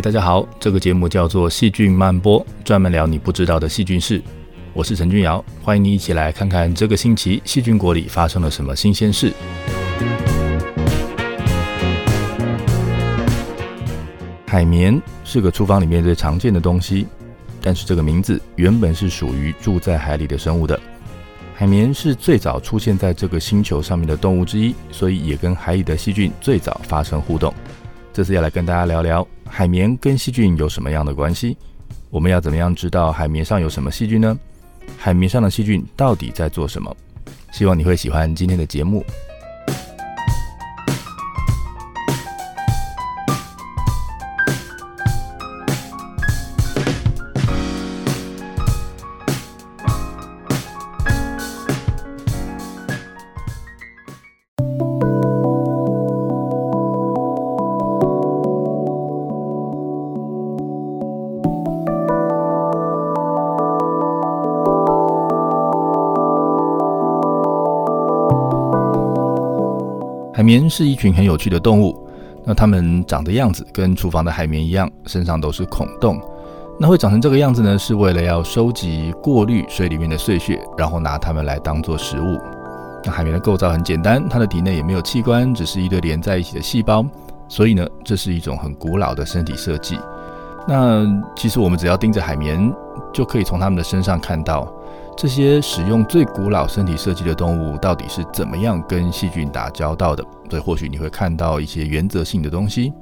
大家好，这个节目叫做《细菌漫播》，专门聊你不知道的细菌事。我是陈君瑶，欢迎你一起来看看这个星期细菌国里发生了什么新鲜事。海绵是个厨房里面最常见的东西，但是这个名字原本是属于住在海里的生物的。海绵是最早出现在这个星球上面的动物之一，所以也跟海里的细菌最早发生互动。这次要来跟大家聊聊海绵跟细菌有什么样的关系？我们要怎么样知道海绵上有什么细菌呢？海绵上的细菌到底在做什么？希望你会喜欢今天的节目。绵是一群很有趣的动物，那它们长的样子跟厨房的海绵一样，身上都是孔洞。那会长成这个样子呢，是为了要收集、过滤水里面的碎屑，然后拿它们来当做食物。那海绵的构造很简单，它的体内也没有器官，只是一堆连在一起的细胞。所以呢，这是一种很古老的身体设计。那其实我们只要盯着海绵，就可以从它们的身上看到。这些使用最古老身体设计的动物到底是怎么样跟细菌打交道的？所以或许你会看到一些原则性的东西。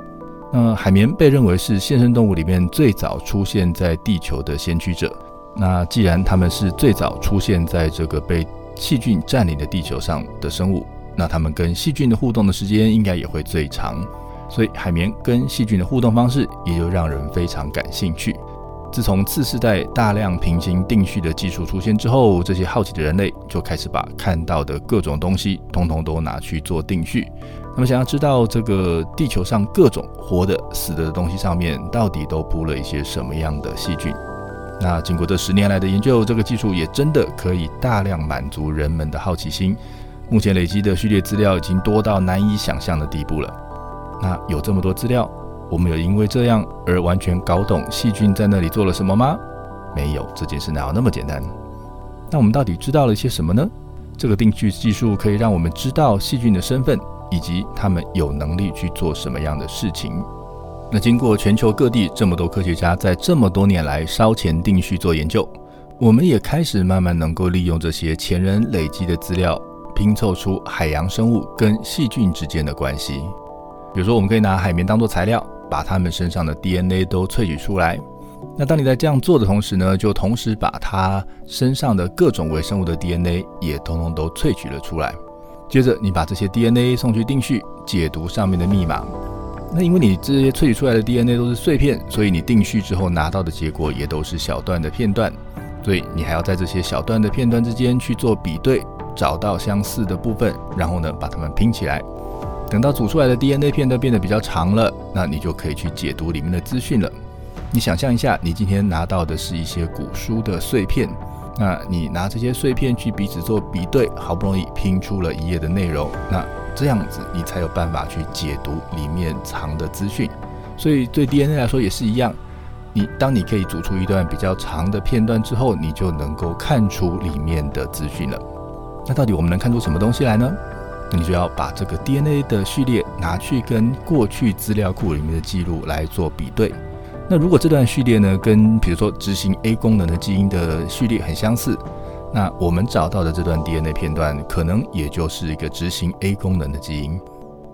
那海绵被认为是现生动物里面最早出现在地球的先驱者。那既然它们是最早出现在这个被细菌占领的地球上的生物，那它们跟细菌的互动的时间应该也会最长。所以海绵跟细菌的互动方式也就让人非常感兴趣。自从次世代大量平行定序的技术出现之后，这些好奇的人类就开始把看到的各种东西，通通都拿去做定序。那么，想要知道这个地球上各种活的、死的东西上面，到底都铺了一些什么样的细菌？那经过这十年来的研究，这个技术也真的可以大量满足人们的好奇心。目前累积的序列资料已经多到难以想象的地步了。那有这么多资料？我们有因为这样而完全搞懂细菌在那里做了什么吗？没有，这件事哪有那么简单？那我们到底知道了些什么呢？这个定序技术可以让我们知道细菌的身份，以及它们有能力去做什么样的事情。那经过全球各地这么多科学家在这么多年来烧钱定序做研究，我们也开始慢慢能够利用这些前人累积的资料，拼凑出海洋生物跟细菌之间的关系。比如说，我们可以拿海绵当做材料。把它们身上的 DNA 都萃取出来。那当你在这样做的同时呢，就同时把它身上的各种微生物的 DNA 也通通都萃取了出来。接着，你把这些 DNA 送去定序，解读上面的密码。那因为你这些萃取出来的 DNA 都是碎片，所以你定序之后拿到的结果也都是小段的片段。所以你还要在这些小段的片段之间去做比对，找到相似的部分，然后呢把它们拼起来。等到组出来的 DNA 片段变得比较长了，那你就可以去解读里面的资讯了。你想象一下，你今天拿到的是一些古书的碎片，那你拿这些碎片去彼此做比对，好不容易拼出了一页的内容，那这样子你才有办法去解读里面藏的资讯。所以对 DNA 来说也是一样，你当你可以组出一段比较长的片段之后，你就能够看出里面的资讯了。那到底我们能看出什么东西来呢？那你就要把这个 DNA 的序列拿去跟过去资料库里面的记录来做比对。那如果这段序列呢，跟比如说执行 A 功能的基因的序列很相似，那我们找到的这段 DNA 片段可能也就是一个执行 A 功能的基因。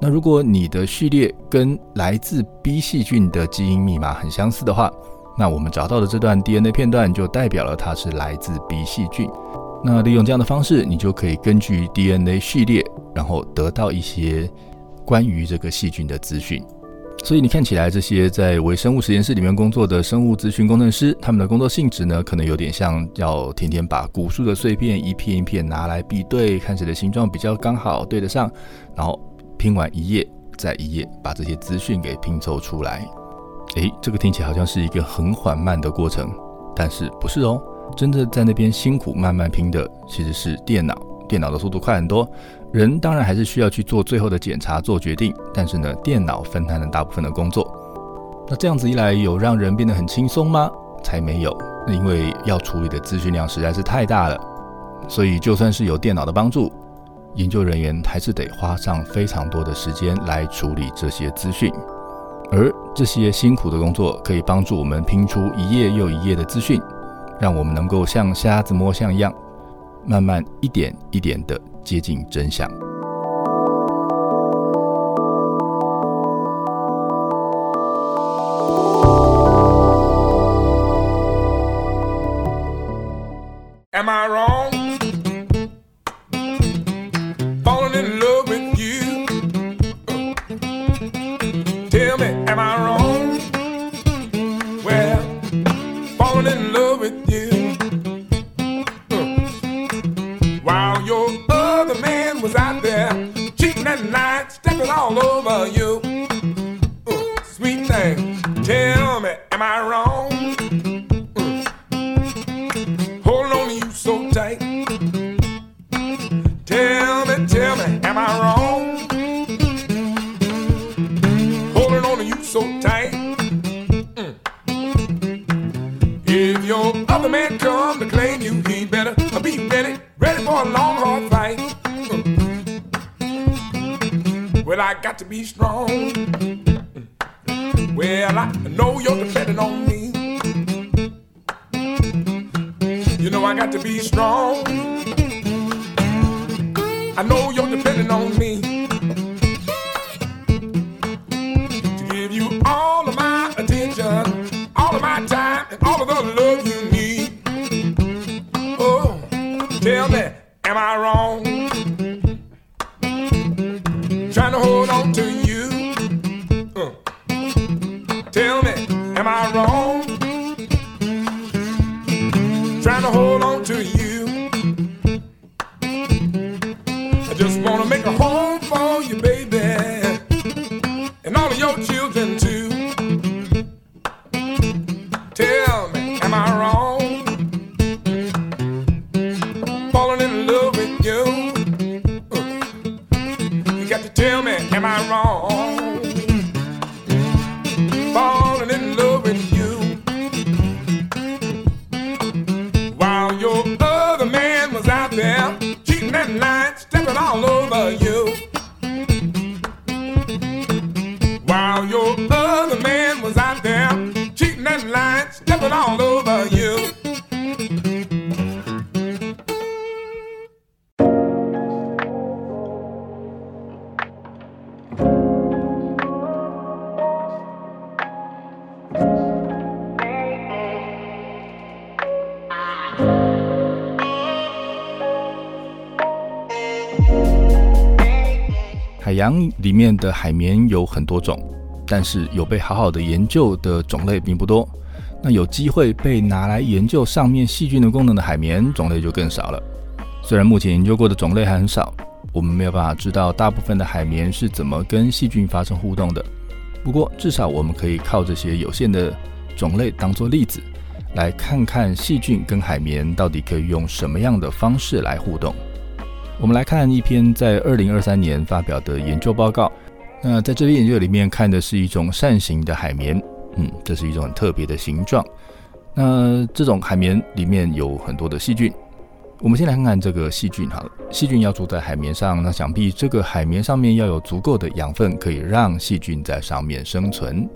那如果你的序列跟来自 B 细菌的基因密码很相似的话，那我们找到的这段 DNA 片段就代表了它是来自 B 细菌。那利用这样的方式，你就可以根据 DNA 序列。然后得到一些关于这个细菌的资讯，所以你看起来这些在微生物实验室里面工作的生物资讯工程师，他们的工作性质呢，可能有点像要天天把古树的碎片一片一片拿来比对，看谁的形状比较刚好对得上，然后拼完一页再一页，把这些资讯给拼凑出来。诶，这个听起来好像是一个很缓慢的过程，但是不是哦？真的在那边辛苦慢慢拼的其实是电脑，电脑的速度快很多。人当然还是需要去做最后的检查、做决定，但是呢，电脑分摊了大部分的工作。那这样子一来，有让人变得很轻松吗？才没有，因为要处理的资讯量实在是太大了。所以就算是有电脑的帮助，研究人员还是得花上非常多的时间来处理这些资讯。而这些辛苦的工作，可以帮助我们拼出一页又一页的资讯，让我们能够像瞎子摸象一样，慢慢一点一点的接近真相。Thing, Trying to hold on to you. Uh. Tell me, am I wrong? 洋里面的海绵有很多种，但是有被好好的研究的种类并不多。那有机会被拿来研究上面细菌的功能的海绵种类就更少了。虽然目前研究过的种类还很少，我们没有办法知道大部分的海绵是怎么跟细菌发生互动的。不过至少我们可以靠这些有限的种类当做例子，来看看细菌跟海绵到底可以用什么样的方式来互动。我们来看一篇在二零二三年发表的研究报告。那在这篇研究里面看的是一种扇形的海绵，嗯，这是一种很特别的形状。那这种海绵里面有很多的细菌。我们先来看看这个细菌好了。细菌要住在海绵上，那想必这个海绵上面要有足够的养分，可以让细菌在上面生存。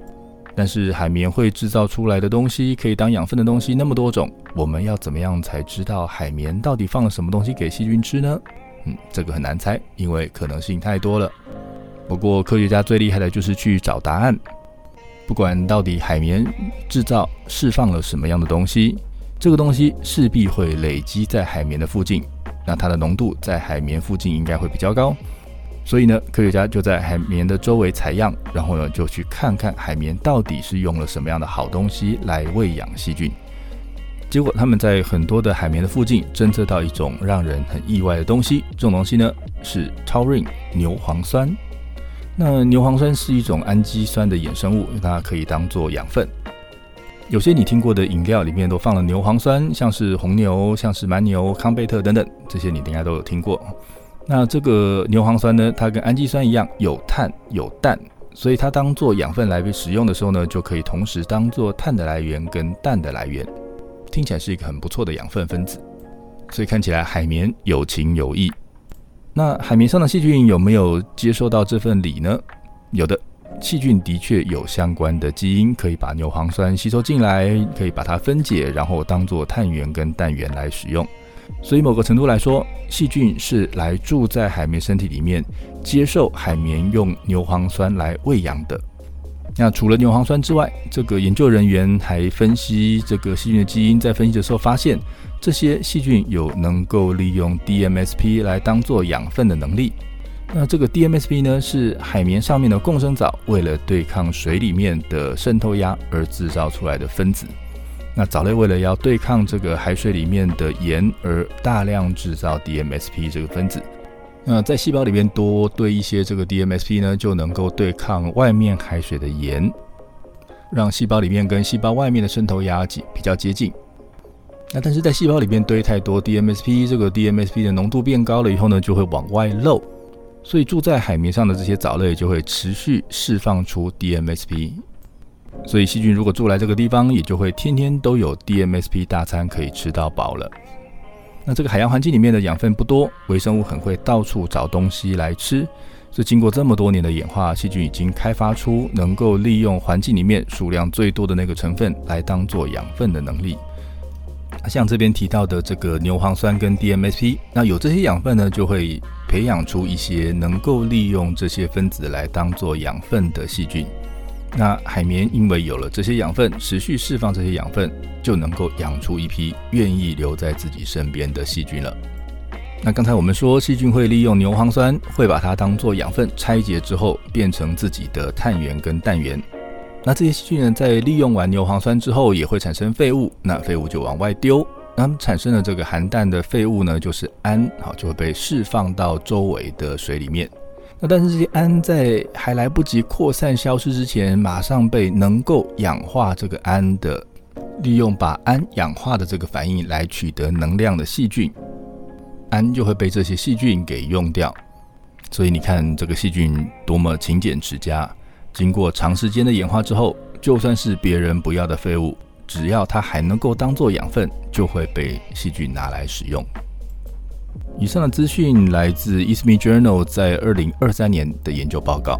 但是海绵会制造出来的东西，可以当养分的东西那么多种，我们要怎么样才知道海绵到底放了什么东西给细菌吃呢？嗯，这个很难猜，因为可能性太多了。不过科学家最厉害的就是去找答案。不管到底海绵制造释放了什么样的东西，这个东西势必会累积在海绵的附近。那它的浓度在海绵附近应该会比较高。所以呢，科学家就在海绵的周围采样，然后呢就去看看海绵到底是用了什么样的好东西来喂养细菌。结果他们在很多的海绵的附近侦测到一种让人很意外的东西，这种东西呢是 taurine 牛磺酸。那牛磺酸是一种氨基酸的衍生物，它可以当做养分。有些你听过的饮料里面都放了牛磺酸，像是红牛、像是蛮牛、康贝特等等，这些你应该都有听过。那这个牛磺酸呢，它跟氨基酸一样有碳有氮，所以它当做养分来被使用的时候呢，就可以同时当做碳的来源跟氮的来源，听起来是一个很不错的养分分子。所以看起来海绵有情有义。那海绵上的细菌有没有接受到这份礼呢？有的，细菌的确有相关的基因，可以把牛磺酸吸收进来，可以把它分解，然后当做碳源跟氮源来使用。所以某个程度来说，细菌是来住在海绵身体里面，接受海绵用牛磺酸来喂养的。那除了牛磺酸之外，这个研究人员还分析这个细菌的基因，在分析的时候发现，这些细菌有能够利用 DMSP 来当做养分的能力。那这个 DMSP 呢，是海绵上面的共生藻为了对抗水里面的渗透压而制造出来的分子。那藻类为了要对抗这个海水里面的盐，而大量制造 DMSP 这个分子。那在细胞里面多堆一些这个 DMSP 呢，就能够对抗外面海水的盐，让细胞里面跟细胞外面的渗透压比比较接近。那但是在细胞里面堆太多 DMSP，这个 DMSP 的浓度变高了以后呢，就会往外漏，所以住在海绵上的这些藻类就会持续释放出 DMSP。所以细菌如果住来这个地方，也就会天天都有 DMSP 大餐可以吃到饱了。那这个海洋环境里面的养分不多，微生物很会到处找东西来吃。所以经过这么多年的演化，细菌已经开发出能够利用环境里面数量最多的那个成分来当做养分的能力。像这边提到的这个牛磺酸跟 DMSP，那有这些养分呢，就会培养出一些能够利用这些分子来当做养分的细菌。那海绵因为有了这些养分，持续释放这些养分，就能够养出一批愿意留在自己身边的细菌了。那刚才我们说，细菌会利用牛磺酸，会把它当做养分拆解之后，变成自己的碳源跟氮源。那这些细菌呢，在利用完牛磺酸之后，也会产生废物，那废物就往外丢。那么产生的这个含氮的废物呢，就是氨，好，就会被释放到周围的水里面。那但是这些氨在还来不及扩散消失之前，马上被能够氧化这个氨的，利用把氨氧化的这个反应来取得能量的细菌，氨就会被这些细菌给用掉。所以你看这个细菌多么勤俭持家，经过长时间的演化之后，就算是别人不要的废物，只要它还能够当做养分，就会被细菌拿来使用。以上的资讯来自《Eastme Journal》在二零二三年的研究报告。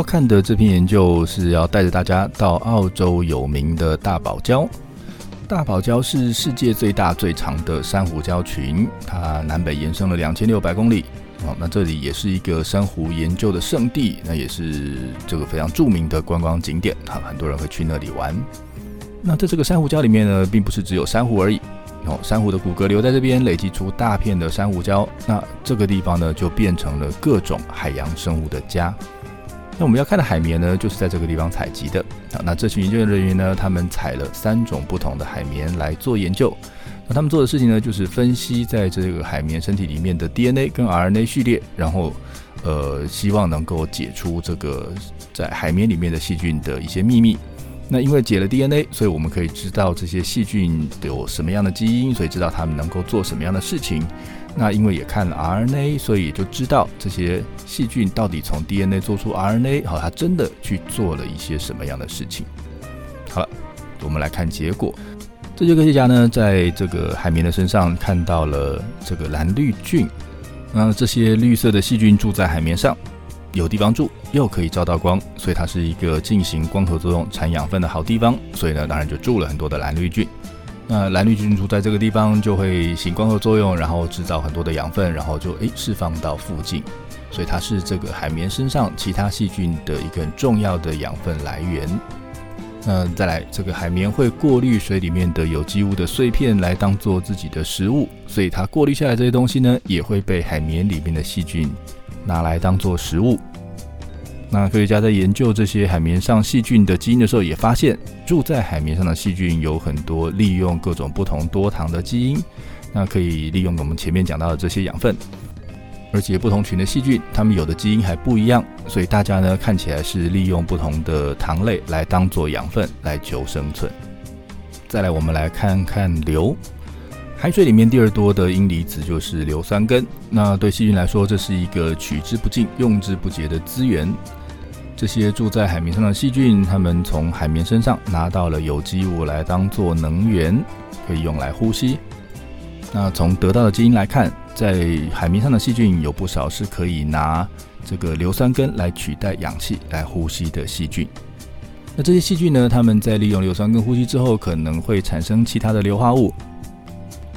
要看的这篇研究是要带着大家到澳洲有名的大堡礁。大堡礁是世界最大最长的珊瑚礁群，它南北延伸了两千六百公里。哦，那这里也是一个珊瑚研究的圣地，那也是这个非常著名的观光景点，哈，很多人会去那里玩。那在这个珊瑚礁里面呢，并不是只有珊瑚而已。哦，珊瑚的骨骼留在这边，累积出大片的珊瑚礁，那这个地方呢，就变成了各种海洋生物的家。那我们要看的海绵呢，就是在这个地方采集的。啊，那这群研究人员呢，他们采了三种不同的海绵来做研究。那他们做的事情呢，就是分析在这个海绵身体里面的 DNA 跟 RNA 序列，然后，呃，希望能够解出这个在海绵里面的细菌的一些秘密。那因为解了 DNA，所以我们可以知道这些细菌有什么样的基因，所以知道它们能够做什么样的事情。那因为也看了 RNA，所以就知道这些细菌到底从 DNA 做出 RNA，好，它真的去做了一些什么样的事情。好了，我们来看结果。这些科学家呢，在这个海绵的身上看到了这个蓝绿菌。那这些绿色的细菌住在海绵上。有地方住，又可以照到光，所以它是一个进行光合作用、产养分的好地方。所以呢，当然就住了很多的蓝绿菌。那蓝绿菌住在这个地方，就会行光合作用，然后制造很多的养分，然后就诶释放到附近。所以它是这个海绵身上其他细菌的一个很重要的养分来源。那再来，这个海绵会过滤水里面的有机物的碎片来当做自己的食物，所以它过滤下来这些东西呢，也会被海绵里面的细菌。拿来当做食物。那科学家在研究这些海绵上细菌的基因的时候，也发现住在海绵上的细菌有很多利用各种不同多糖的基因，那可以利用我们前面讲到的这些养分。而且不同群的细菌，它们有的基因还不一样，所以大家呢看起来是利用不同的糖类来当做养分来求生存。再来，我们来看看硫。海水里面第二多的阴离子就是硫酸根。那对细菌来说，这是一个取之不尽、用之不竭的资源。这些住在海绵上的细菌，它们从海绵身上拿到了有机物来当做能源，可以用来呼吸。那从得到的基因来看，在海绵上的细菌有不少是可以拿这个硫酸根来取代氧气来呼吸的细菌。那这些细菌呢，它们在利用硫酸根呼吸之后，可能会产生其他的硫化物。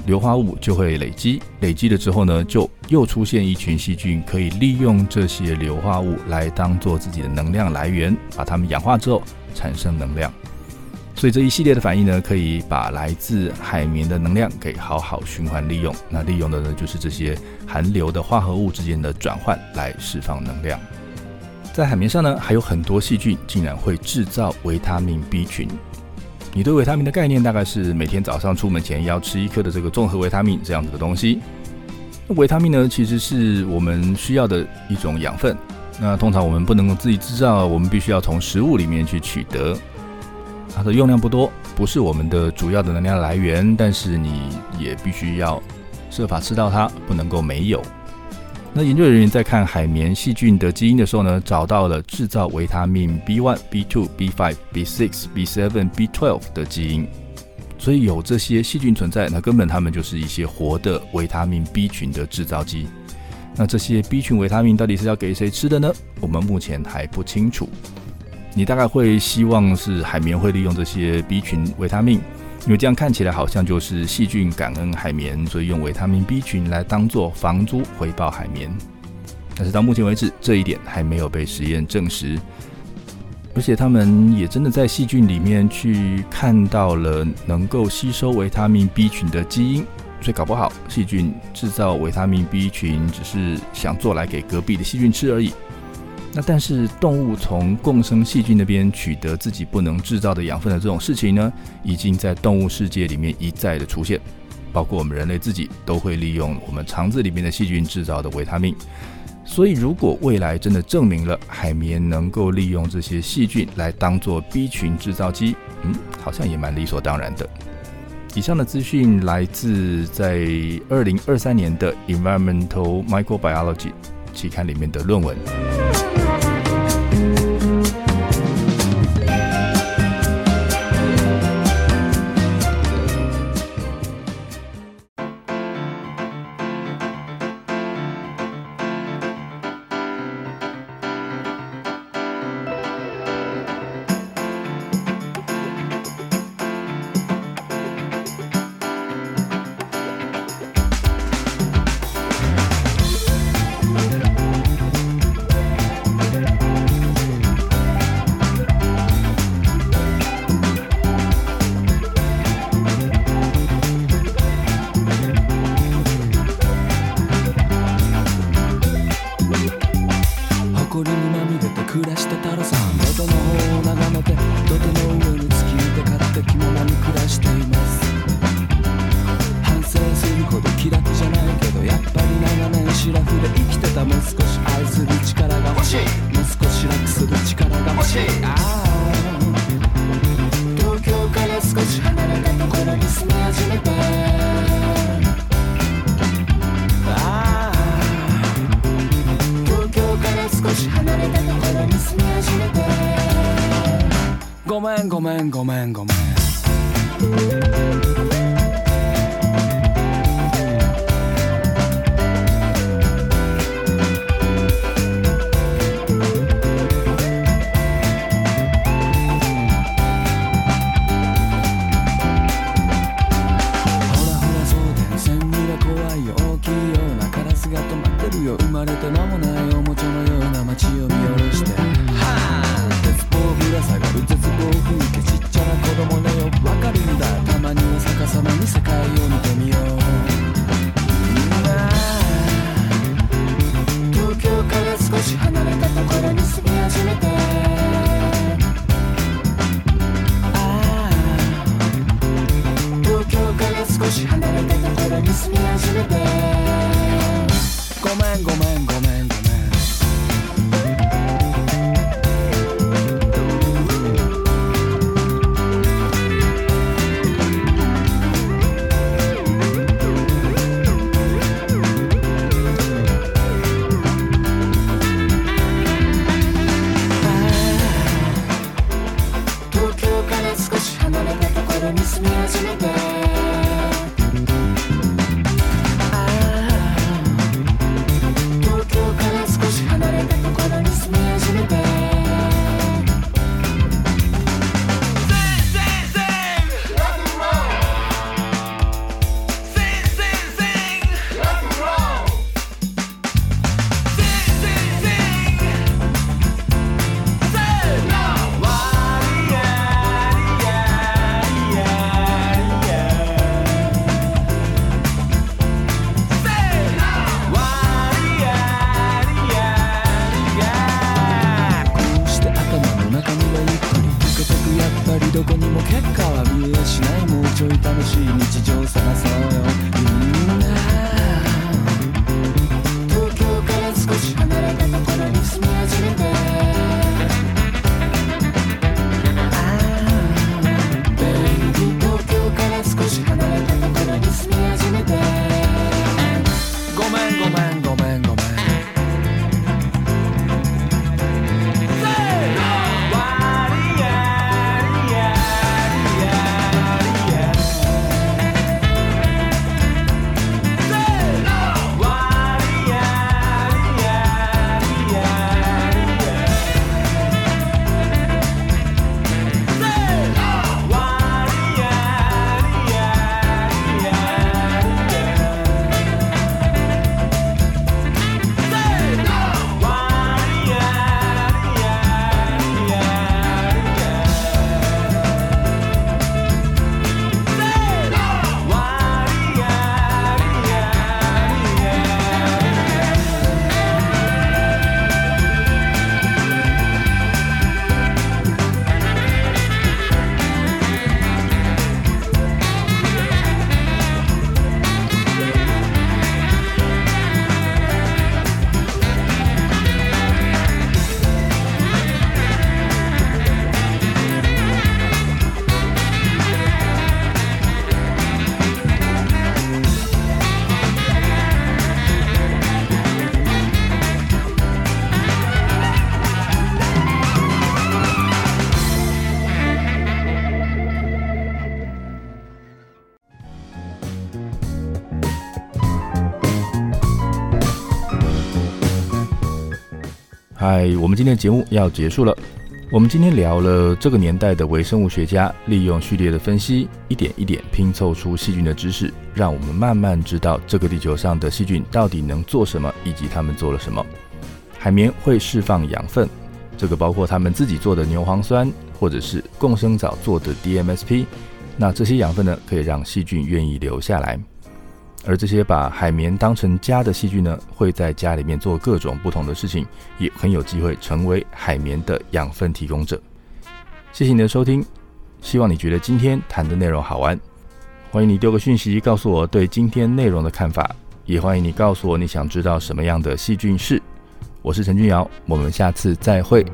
硫化物就会累积，累积了之后呢，就又出现一群细菌，可以利用这些硫化物来当做自己的能量来源，把它们氧化之后产生能量。所以这一系列的反应呢，可以把来自海绵的能量给好好循环利用。那利用的呢，就是这些含硫的化合物之间的转换来释放能量。在海绵上呢，还有很多细菌竟然会制造维他命 B 群。你对维他命的概念大概是每天早上出门前要吃一颗的这个综合维他命这样子的东西。那维他命呢，其实是我们需要的一种养分。那通常我们不能够自己制造，我们必须要从食物里面去取得。它的用量不多，不是我们的主要的能量来源，但是你也必须要设法吃到它，不能够没有。那研究人员在看海绵细菌的基因的时候呢，找到了制造维他命 B1、B2、B5、B6、B7、B12 的基因，所以有这些细菌存在，那根本它们就是一些活的维他命 B 群的制造机。那这些 B 群维他命到底是要给谁吃的呢？我们目前还不清楚。你大概会希望是海绵会利用这些 B 群维他命。因为这样看起来好像就是细菌感恩海绵，所以用维他命 B 群来当做房租回报海绵。但是到目前为止，这一点还没有被实验证实。而且他们也真的在细菌里面去看到了能够吸收维他命 B 群的基因，所以搞不好细菌制造维他命 B 群只是想做来给隔壁的细菌吃而已。那但是动物从共生细菌那边取得自己不能制造的养分的这种事情呢，已经在动物世界里面一再的出现，包括我们人类自己都会利用我们肠子里面的细菌制造的维他命。所以如果未来真的证明了海绵能够利用这些细菌来当做 B 群制造机，嗯，好像也蛮理所当然的。以上的资讯来自在二零二三年的 Environmental Microbiology 期刊里面的论文。めんごめんごめんごめん 少し離れてたところに住み始めて嗨，我们今天的节目要结束了。我们今天聊了这个年代的微生物学家利用序列的分析，一点一点拼凑出细菌的知识，让我们慢慢知道这个地球上的细菌到底能做什么，以及它们做了什么。海绵会释放养分，这个包括他们自己做的牛磺酸，或者是共生藻做的 DMSP。那这些养分呢，可以让细菌愿意留下来。而这些把海绵当成家的细菌呢，会在家里面做各种不同的事情，也很有机会成为海绵的养分提供者。谢谢你的收听，希望你觉得今天谈的内容好玩。欢迎你丢个讯息告诉我对今天内容的看法，也欢迎你告诉我你想知道什么样的细菌是。我是陈君瑶，我们下次再会。